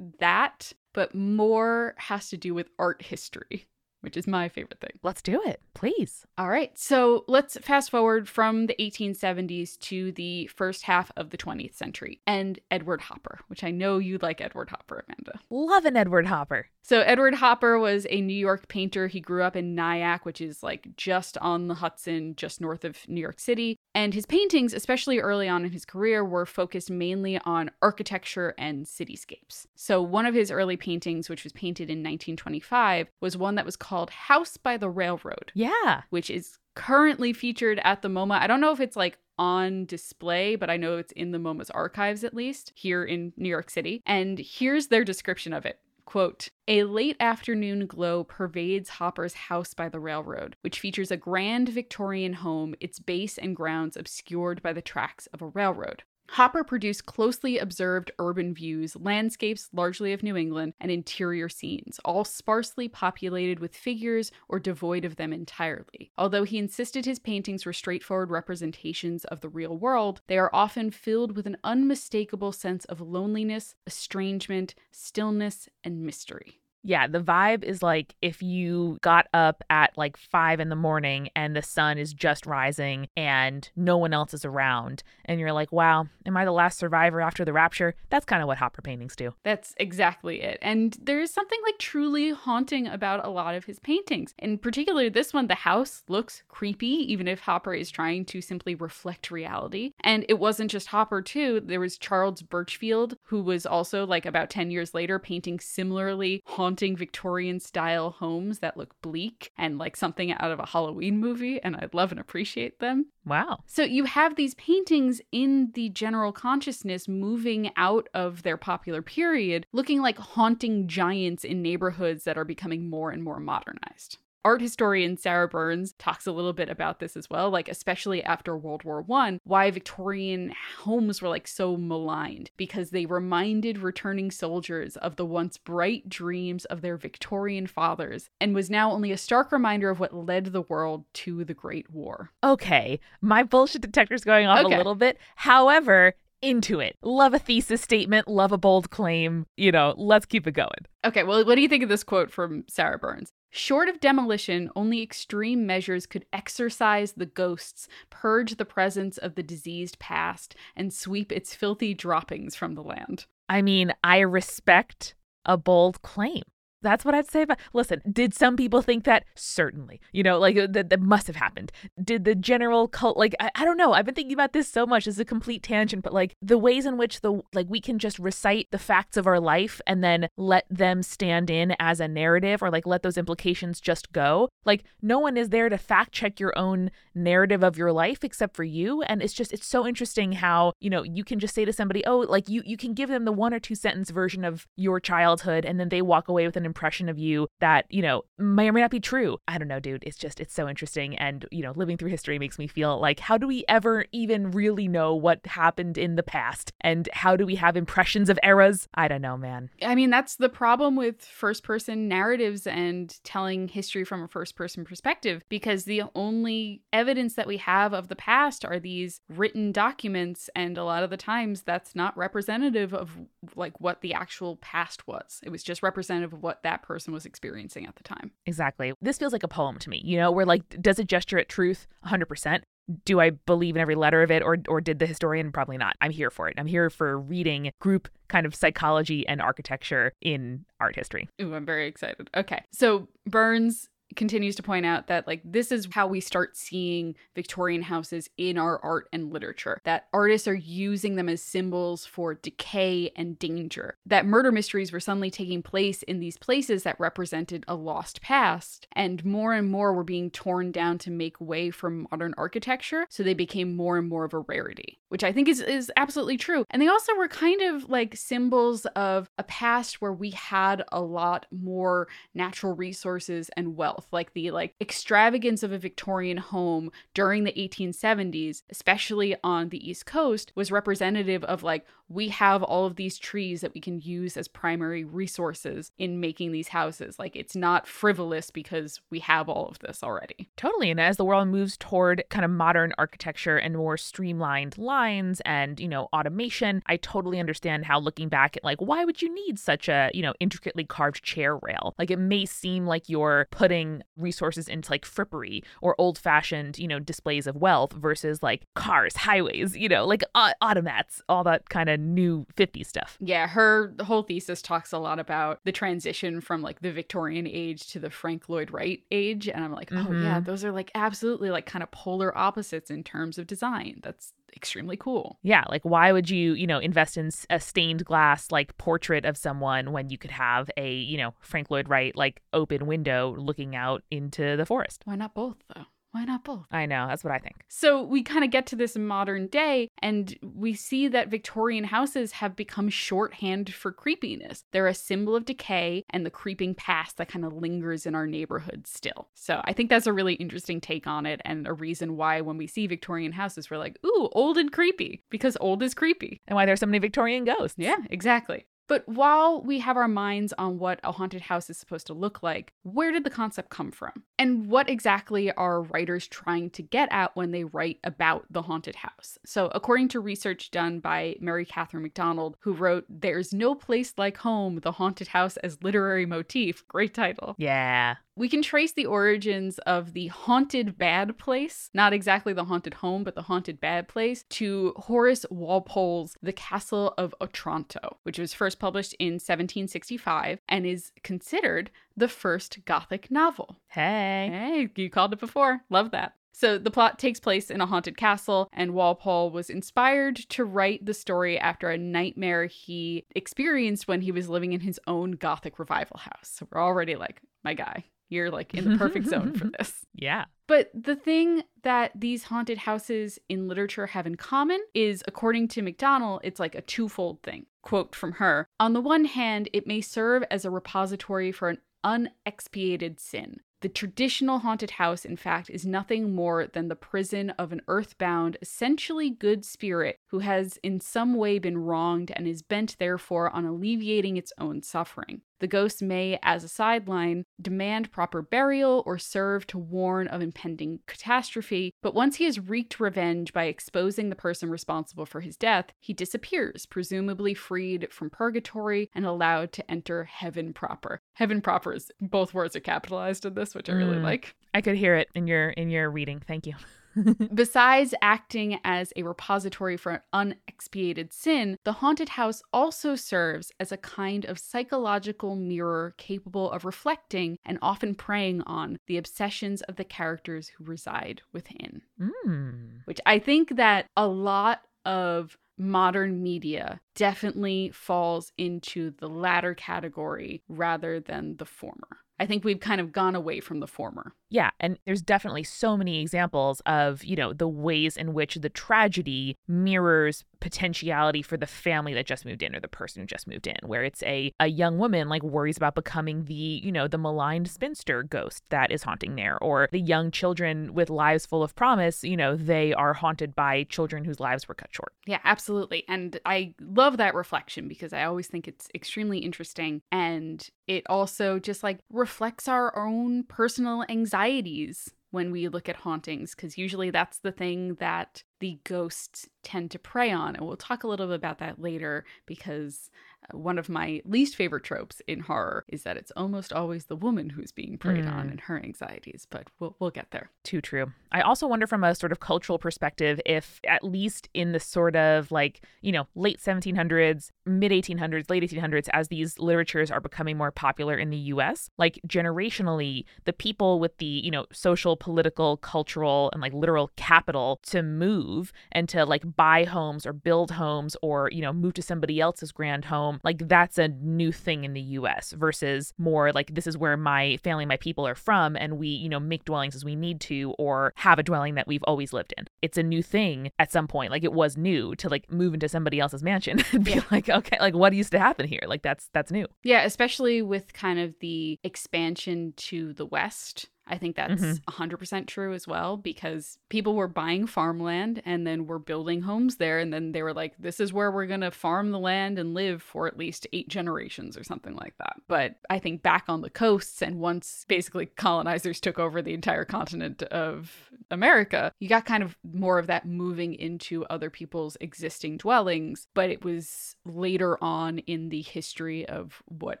that, but more has to do with art history which is my favorite thing. Let's do it, please. All right. So let's fast forward from the 1870s to the first half of the 20th century and Edward Hopper, which I know you like Edward Hopper, Amanda. Love an Edward Hopper. So Edward Hopper was a New York painter. He grew up in Nyack, which is like just on the Hudson, just north of New York City. And his paintings, especially early on in his career, were focused mainly on architecture and cityscapes. So one of his early paintings, which was painted in 1925, was one that was called House by the Railroad. Yeah. Which is currently featured at the MoMA. I don't know if it's like on display, but I know it's in the MoMA's archives at least here in New York City. And here's their description of it. Quote, a late afternoon glow pervades Hopper's house by the railroad, which features a grand Victorian home, its base and grounds obscured by the tracks of a railroad. Hopper produced closely observed urban views, landscapes largely of New England, and interior scenes, all sparsely populated with figures or devoid of them entirely. Although he insisted his paintings were straightforward representations of the real world, they are often filled with an unmistakable sense of loneliness, estrangement, stillness, and mystery. Yeah, the vibe is like if you got up at like five in the morning and the sun is just rising and no one else is around, and you're like, wow, am I the last survivor after the rapture? That's kind of what Hopper paintings do. That's exactly it. And there's something like truly haunting about a lot of his paintings. In particular, this one, the house looks creepy, even if Hopper is trying to simply reflect reality. And it wasn't just Hopper, too. There was Charles Burchfield, who was also like about 10 years later painting similarly haunting haunting Victorian style homes that look bleak and like something out of a Halloween movie, and I love and appreciate them. Wow. So you have these paintings in the general consciousness moving out of their popular period, looking like haunting giants in neighborhoods that are becoming more and more modernized. Art historian Sarah Burns talks a little bit about this as well, like especially after World War One, why Victorian homes were like so maligned because they reminded returning soldiers of the once bright dreams of their Victorian fathers and was now only a stark reminder of what led the world to the Great War. Okay, my bullshit detector's going off okay. a little bit. However, into it. Love a thesis statement, love a bold claim. You know, let's keep it going. Okay, well, what do you think of this quote from Sarah Burns? Short of demolition, only extreme measures could exorcise the ghosts, purge the presence of the diseased past, and sweep its filthy droppings from the land. I mean, I respect a bold claim. That's what I'd say about. Listen, did some people think that? Certainly. You know, like uh, that, that must have happened. Did the general cult, like, I, I don't know. I've been thinking about this so much. It's a complete tangent, but like the ways in which the, like, we can just recite the facts of our life and then let them stand in as a narrative or like let those implications just go. Like, no one is there to fact check your own narrative of your life except for you. And it's just, it's so interesting how, you know, you can just say to somebody, oh, like, you, you can give them the one or two sentence version of your childhood and then they walk away with an impression of you that, you know, may or may not be true. I don't know, dude. It's just, it's so interesting. And, you know, living through history makes me feel like, how do we ever even really know what happened in the past? And how do we have impressions of eras? I don't know, man. I mean, that's the problem with first person narratives and telling history from a first person perspective, because the only evidence that we have of the past are these written documents. And a lot of the times that's not representative of like what the actual past was. It was just representative of what that person was experiencing at the time. Exactly. This feels like a poem to me. You know, where like, does it gesture at truth 100%? do I believe in every letter of it or or did the historian probably not? I'm here for it. I'm here for reading group kind of psychology and architecture in art history. Ooh, I'm very excited. Okay. So Burns continues to point out that like this is how we start seeing Victorian houses in our art and literature that artists are using them as symbols for decay and danger that murder mysteries were suddenly taking place in these places that represented a lost past and more and more were being torn down to make way for modern architecture so they became more and more of a rarity which I think is is absolutely true. And they also were kind of like symbols of a past where we had a lot more natural resources and wealth like the like extravagance of a Victorian home during the 1870s, especially on the East Coast, was representative of like we have all of these trees that we can use as primary resources in making these houses. Like it's not frivolous because we have all of this already. Totally. And as the world moves toward kind of modern architecture and more streamlined lines and, you know, automation, I totally understand how looking back at like why would you need such a, you know, intricately carved chair rail? Like it may seem like you're putting resources into like frippery or old-fashioned, you know, displays of wealth versus like cars, highways, you know, like uh, automats, all that kind of new 50 stuff. Yeah, her whole thesis talks a lot about the transition from like the Victorian age to the Frank Lloyd Wright age. And I'm like, mm-hmm. oh, yeah, mm-hmm. those are like absolutely like kind of polar opposites in terms of design. That's extremely cool. Yeah, like why would you, you know, invest in a stained glass like portrait of someone when you could have a, you know, Frank Lloyd Wright like open window looking out into the forest? Why not both though? Why not both? I know, that's what I think. So we kind of get to this modern day and we see that Victorian houses have become shorthand for creepiness. They're a symbol of decay and the creeping past that kind of lingers in our neighborhood still. So I think that's a really interesting take on it and a reason why when we see Victorian houses, we're like, ooh, old and creepy, because old is creepy. And why there's so many Victorian ghosts. Yeah, exactly. But while we have our minds on what a haunted house is supposed to look like, where did the concept come from? And what exactly are writers trying to get at when they write about the haunted house? So, according to research done by Mary Catherine McDonald, who wrote There's No Place Like Home The Haunted House as Literary Motif, great title. Yeah we can trace the origins of the haunted bad place, not exactly the haunted home, but the haunted bad place, to Horace Walpole's The Castle of Otranto, which was first published in 1765 and is considered the first Gothic novel. Hey. Hey, you called it before. Love that. So the plot takes place in a haunted castle, and Walpole was inspired to write the story after a nightmare he experienced when he was living in his own Gothic revival house. So we're already like, my guy. You're like in the perfect zone for this. Yeah. But the thing that these haunted houses in literature have in common is, according to McDonald, it's like a twofold thing. Quote from her On the one hand, it may serve as a repository for an unexpiated sin. The traditional haunted house, in fact, is nothing more than the prison of an earthbound, essentially good spirit who has in some way been wronged and is bent, therefore, on alleviating its own suffering. The ghost may, as a sideline, demand proper burial or serve to warn of impending catastrophe, but once he has wreaked revenge by exposing the person responsible for his death, he disappears, presumably freed from purgatory and allowed to enter heaven proper. Heaven proper is both words are capitalized in this, which I really mm. like. I could hear it in your in your reading. Thank you. Besides acting as a repository for unexpiated sin, the haunted house also serves as a kind of psychological mirror capable of reflecting and often preying on the obsessions of the characters who reside within. Mm. Which I think that a lot of modern media definitely falls into the latter category rather than the former. I think we've kind of gone away from the former. Yeah, and there's definitely so many examples of, you know, the ways in which the tragedy mirrors potentiality for the family that just moved in or the person who just moved in, where it's a, a young woman like worries about becoming the, you know, the maligned spinster ghost that is haunting there, or the young children with lives full of promise, you know, they are haunted by children whose lives were cut short. Yeah, absolutely. And I love that reflection because I always think it's extremely interesting. And it also just like reflects our own personal anxieties when we look at hauntings, because usually that's the thing that the ghosts tend to prey on. And we'll talk a little bit about that later because one of my least favorite tropes in horror is that it's almost always the woman who's being preyed mm. on and her anxieties, but we'll, we'll get there. Too true. I also wonder from a sort of cultural perspective if, at least in the sort of like, you know, late 1700s, mid 1800s, late 1800s, as these literatures are becoming more popular in the US, like generationally, the people with the, you know, social, political, cultural, and like literal capital to move and to like buy homes or build homes or, you know, move to somebody else's grand home, like that's a new thing in the US versus more like this is where my family, my people are from, and we, you know, make dwellings as we need to or have a dwelling that we've always lived in. It's a new thing at some point. Like it was new to like move into somebody else's mansion and be yeah. like, okay, like what used to happen here? Like that's that's new. Yeah, especially with kind of the expansion to the west I think that's mm-hmm. 100% true as well because people were buying farmland and then were building homes there. And then they were like, this is where we're going to farm the land and live for at least eight generations or something like that. But I think back on the coasts and once basically colonizers took over the entire continent of America, you got kind of more of that moving into other people's existing dwellings. But it was later on in the history of what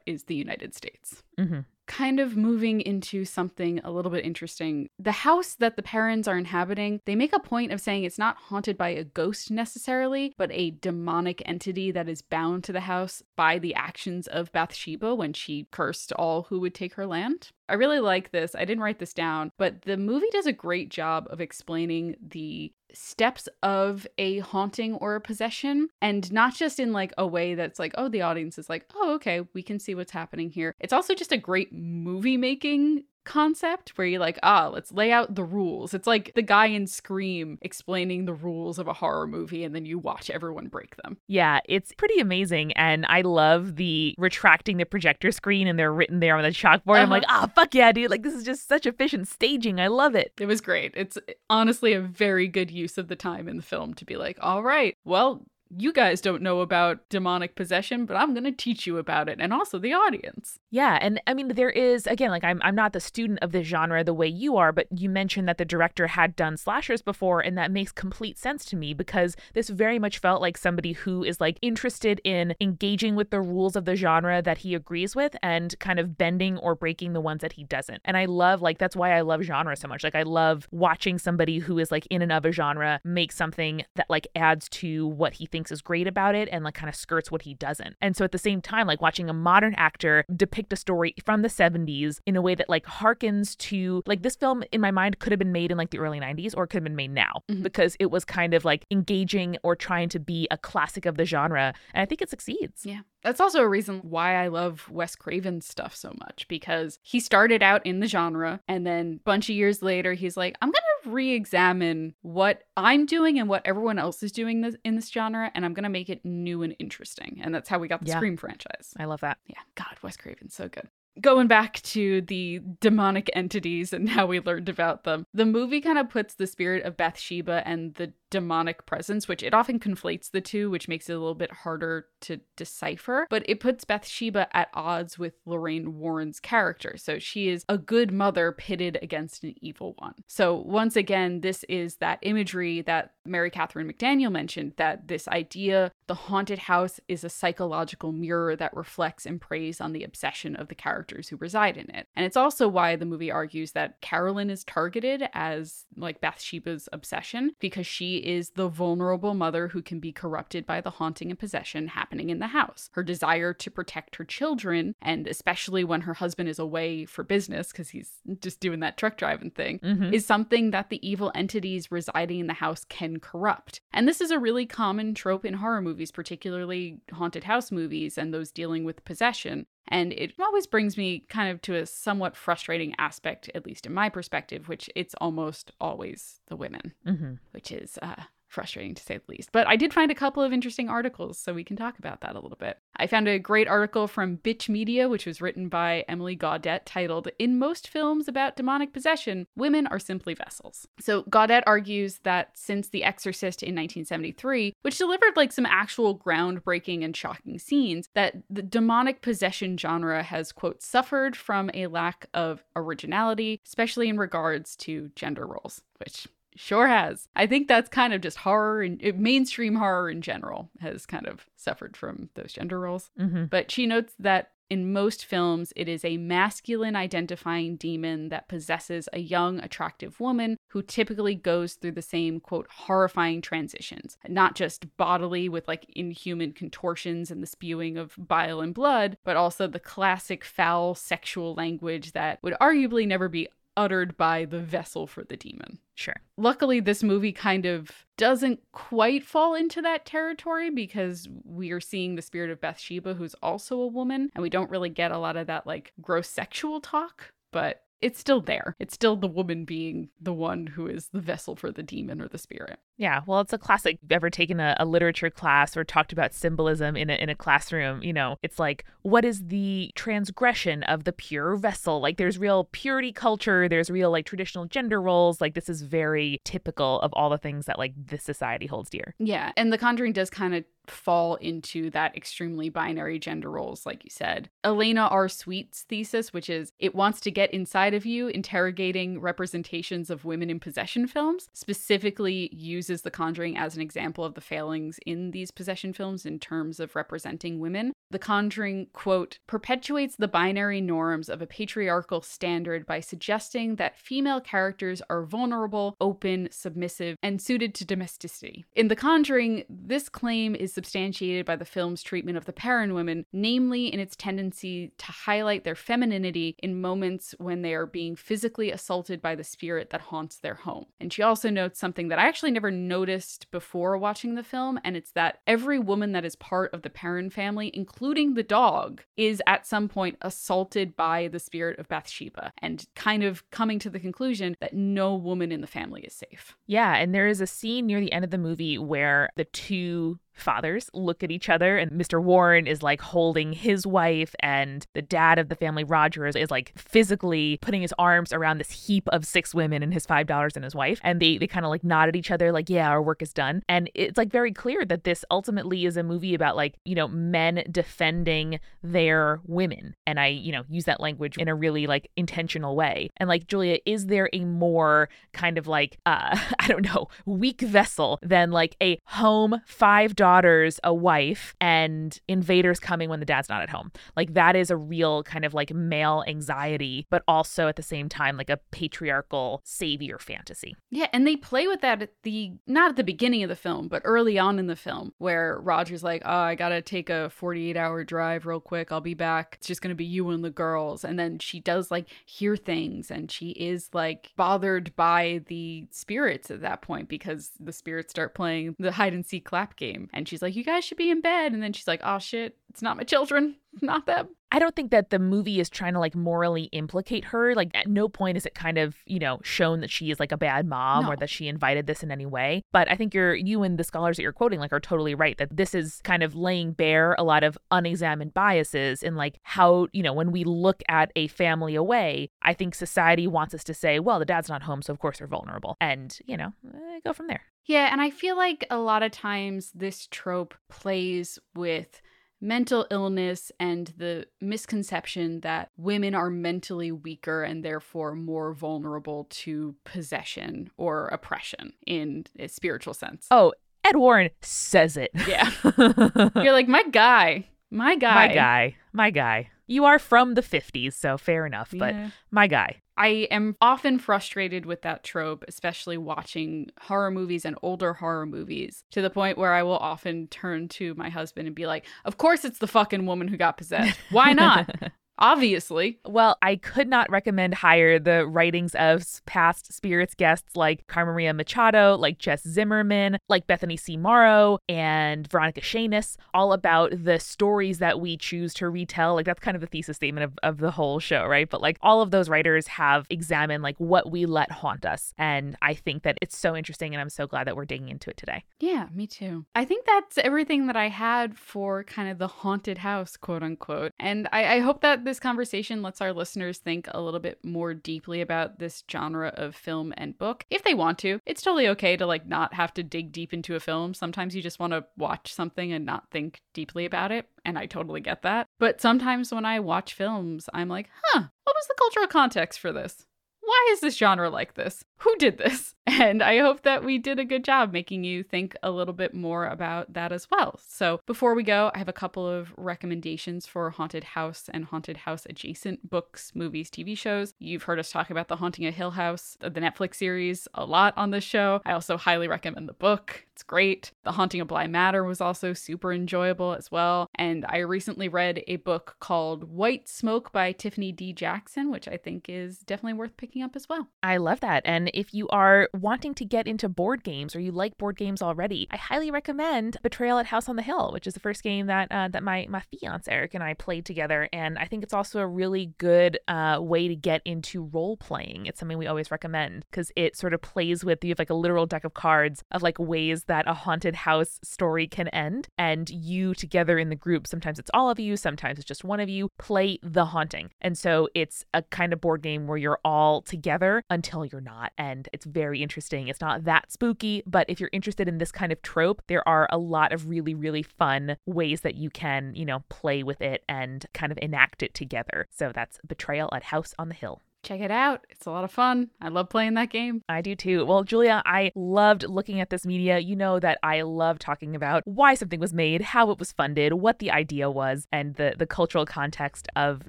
is the United States. Mm-hmm kind of moving into something a little bit interesting. The house that the Perrons are inhabiting, they make a point of saying it's not haunted by a ghost necessarily, but a demonic entity that is bound to the house by the actions of Bathsheba when she cursed all who would take her land. I really like this. I didn't write this down, but the movie does a great job of explaining the steps of a haunting or a possession and not just in like a way that's like oh the audience is like oh okay we can see what's happening here it's also just a great movie making concept where you're like, ah, let's lay out the rules. It's like the guy in Scream explaining the rules of a horror movie and then you watch everyone break them. Yeah, it's pretty amazing. And I love the retracting the projector screen and they're written there on the chalkboard. Uh-huh. I'm like, ah, oh, fuck yeah, dude. Like, this is just such efficient staging. I love it. It was great. It's honestly a very good use of the time in the film to be like, all right, well, you guys don't know about demonic possession, but I'm going to teach you about it and also the audience. Yeah, and I mean there is again like I'm I'm not the student of the genre the way you are, but you mentioned that the director had done slashers before and that makes complete sense to me because this very much felt like somebody who is like interested in engaging with the rules of the genre that he agrees with and kind of bending or breaking the ones that he doesn't. And I love like that's why I love genre so much. Like I love watching somebody who is like in and of a genre make something that like adds to what he thinks thinks is great about it and like kind of skirts what he doesn't. And so at the same time, like watching a modern actor depict a story from the 70s in a way that like harkens to like this film in my mind could have been made in like the early 90s or could have been made now mm-hmm. because it was kind of like engaging or trying to be a classic of the genre. And I think it succeeds. Yeah. That's also a reason why I love Wes Craven's stuff so much because he started out in the genre and then a bunch of years later he's like, I'm going to re-examine what I'm doing and what everyone else is doing this, in this genre and I'm going to make it new and interesting. And that's how we got the yeah. Scream franchise. I love that. Yeah. God, Wes Craven's so good going back to the demonic entities and how we learned about them, the movie kind of puts the spirit of Bathsheba and the demonic presence, which it often conflates the two, which makes it a little bit harder to decipher. But it puts Bathsheba at odds with Lorraine Warren's character. So she is a good mother pitted against an evil one. So once again, this is that imagery that Mary Catherine McDaniel mentioned that this idea the haunted house is a psychological mirror that reflects and preys on the obsession of the characters who reside in it. And it's also why the movie argues that Carolyn is targeted as like Bathsheba's obsession because she is the vulnerable mother who can be corrupted by the haunting and possession happening in the house. Her desire to protect her children, and especially when her husband is away for business because he's just doing that truck driving thing, mm-hmm. is something that the evil entities residing in the house can corrupt. And this is a really common trope in horror movies, particularly haunted house movies and those dealing with possession. And it always brings me kind of to a somewhat frustrating aspect, at least in my perspective, which it's almost always the women, Mm-hmm. which is uh, frustrating to say the least. But I did find a couple of interesting articles, so we can talk about that a little bit. I found a great article from Bitch Media, which was written by Emily Gaudette, titled In Most Films About Demonic Possession, Women Are Simply Vessels. So Gaudette argues that since The Exorcist in 1973, which delivered like some actual groundbreaking and shocking scenes, that the demonic possession genre has, quote, suffered from a lack of originality, especially in regards to gender roles, which Sure has. I think that's kind of just horror and mainstream horror in general has kind of suffered from those gender roles. Mm-hmm. But she notes that in most films, it is a masculine identifying demon that possesses a young, attractive woman who typically goes through the same, quote, horrifying transitions, not just bodily with like inhuman contortions and the spewing of bile and blood, but also the classic foul sexual language that would arguably never be uttered by the vessel for the demon. Sure. Luckily, this movie kind of doesn't quite fall into that territory because we are seeing the spirit of Bathsheba, who's also a woman, and we don't really get a lot of that like gross sexual talk, but it's still there. It's still the woman being the one who is the vessel for the demon or the spirit. Yeah, well, it's a classic. You've ever taken a, a literature class or talked about symbolism in a, in a classroom? You know, it's like, what is the transgression of the pure vessel? Like, there's real purity culture, there's real like traditional gender roles. Like, this is very typical of all the things that like this society holds dear. Yeah, and The Conjuring does kind of fall into that extremely binary gender roles, like you said. Elena R. Sweet's thesis, which is it wants to get inside of you, interrogating representations of women in possession films, specifically uses The Conjuring as an example of the failings in these possession films in terms of representing women. The Conjuring, quote, perpetuates the binary norms of a patriarchal standard by suggesting that female characters are vulnerable, open, submissive, and suited to domesticity. In The Conjuring, this claim is substantiated by the film's treatment of the Perron women, namely in its tendency to highlight their femininity in moments when they are being physically assaulted by the spirit that haunts their home. And she also notes something that I actually never noticed before watching the film, and it's that every woman that is part of the Perron family, including the dog, is at some point assaulted by the spirit of Bathsheba, and kind of coming to the conclusion that no woman in the family is safe. Yeah, and there is a scene near the end of the movie where the two fathers look at each other and Mr. Warren is like holding his wife and the dad of the family Rogers is like physically putting his arms around this heap of six women and his five daughters and his wife and they they kind of like nod at each other like yeah our work is done and it's like very clear that this ultimately is a movie about like you know men defending their women and I you know use that language in a really like intentional way and like Julia is there a more kind of like uh I don't know weak vessel than like a home five daughters a wife and invaders coming when the dad's not at home like that is a real kind of like male anxiety but also at the same time like a patriarchal savior fantasy Yeah, and they play with that at the not at the beginning of the film, but early on in the film, where Roger's like, "Oh, I gotta take a forty-eight-hour drive real quick. I'll be back. It's just gonna be you and the girls." And then she does like hear things, and she is like bothered by the spirits at that point because the spirits start playing the hide and seek clap game, and she's like, "You guys should be in bed." And then she's like, "Oh shit, it's not my children, not them." I don't think that the movie is trying to like morally implicate her. Like at no point is it kind of, you know, shown that she is like a bad mom No. or that she invited this in any way. But I think you're you and the scholars that you're quoting like are totally right that this is kind of laying bare a lot of unexamined biases in like how, you know, when we look at a family away, I think society wants us to say, well, the dad's not home, so of course they're vulnerable. And, you know, eh, go from there. Yeah, and I feel like a lot of times this trope plays with mental illness and the misconception that women are mentally weaker and therefore more vulnerable to possession or oppression in a spiritual sense. Oh, Ed Warren says it. Yeah. You're like, my guy, my guy. my guy, my guy. You are from the 50s, so fair enough, but Yeah. my guy. I am often frustrated with that trope, especially watching horror movies and older horror movies, to the point where I will often turn to my husband and be like, Of course it's the fucking woman who got possessed. Why not? obviously. Well, I could not recommend higher the writings of past spirits guests like Carmen Maria Machado, like Jess Zimmerman, like Bethany C. Morrow, and Veronica Schanoes, all about the stories that we choose to retell. Like that's kind of the thesis statement of, of the whole show, right? But like all of those writers have examined like what we let haunt us. And I think that it's so interesting and I'm so glad that we're digging into it today. Yeah, me too. I think that's everything that I had for kind of the haunted house, quote unquote. And I, I hope that this conversation lets our listeners think a little bit more deeply about this genre of film and book if they want to. It's totally okay to like not have to dig deep into a film. Sometimes you just want to watch something and not think deeply about it. And I totally get that. But sometimes when I watch films, I'm like, huh, what was the cultural context for this? why is this genre like this? Who did this? And I hope that we did a good job making you think a little bit more about that as well. So, before we go, I have a couple of recommendations for haunted house and haunted house adjacent books, movies, TV shows. You've heard us talk about The Haunting of Hill House, the Netflix series, a lot on this show. I also highly recommend the book. It's great. The Haunting of Bly Manor was also super enjoyable as well. And I recently read a book called White Smoke by Tiffany D. Jackson, which I think is definitely worth picking up as well. I love that. And if you are wanting to get into board games or you like board games already, I highly recommend Betrayal at House on the Hill, which is the first game that uh, that my my fiance Eric and I played together. And I think it's also a really good uh, way to get into role playing. It's something we always recommend because it sort of plays with you have like a literal deck of cards of like ways that a haunted house story can end, and you together in the group. Sometimes it's all of you, sometimes it's just one of you. Play the haunting, and so it's a kind of board game where you're all together until you're not, and it's very interesting. It's not that spooky, but if you're interested in this kind of trope, there are a lot of really, really fun ways that you can, you know, play with it and kind of enact it together. So that's Betrayal at House on the Hill. Check it out. It's a lot of fun. I love playing that game. I do too. Well, Julia, I loved looking at this media. You know that I love talking about why something was made, how it was funded, what the idea was, and the, the cultural context of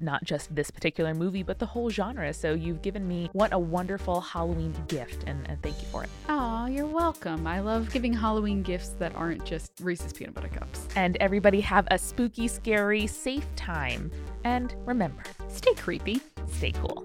not just this particular movie, but the whole genre. So you've given me what a wonderful Halloween gift, and, and thank you for it. Oh, you're welcome. I love giving Halloween gifts that aren't just Reese's peanut butter cups. And everybody have a spooky, scary, safe time. And remember, stay creepy, stay cool.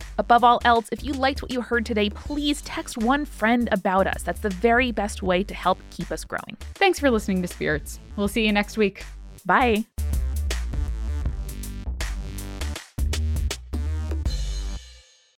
Above all else, if you liked what you heard today, please text one friend about us. That's the very best way to help keep us growing. Thanks for listening to Spirits. We'll see you next week. Bye.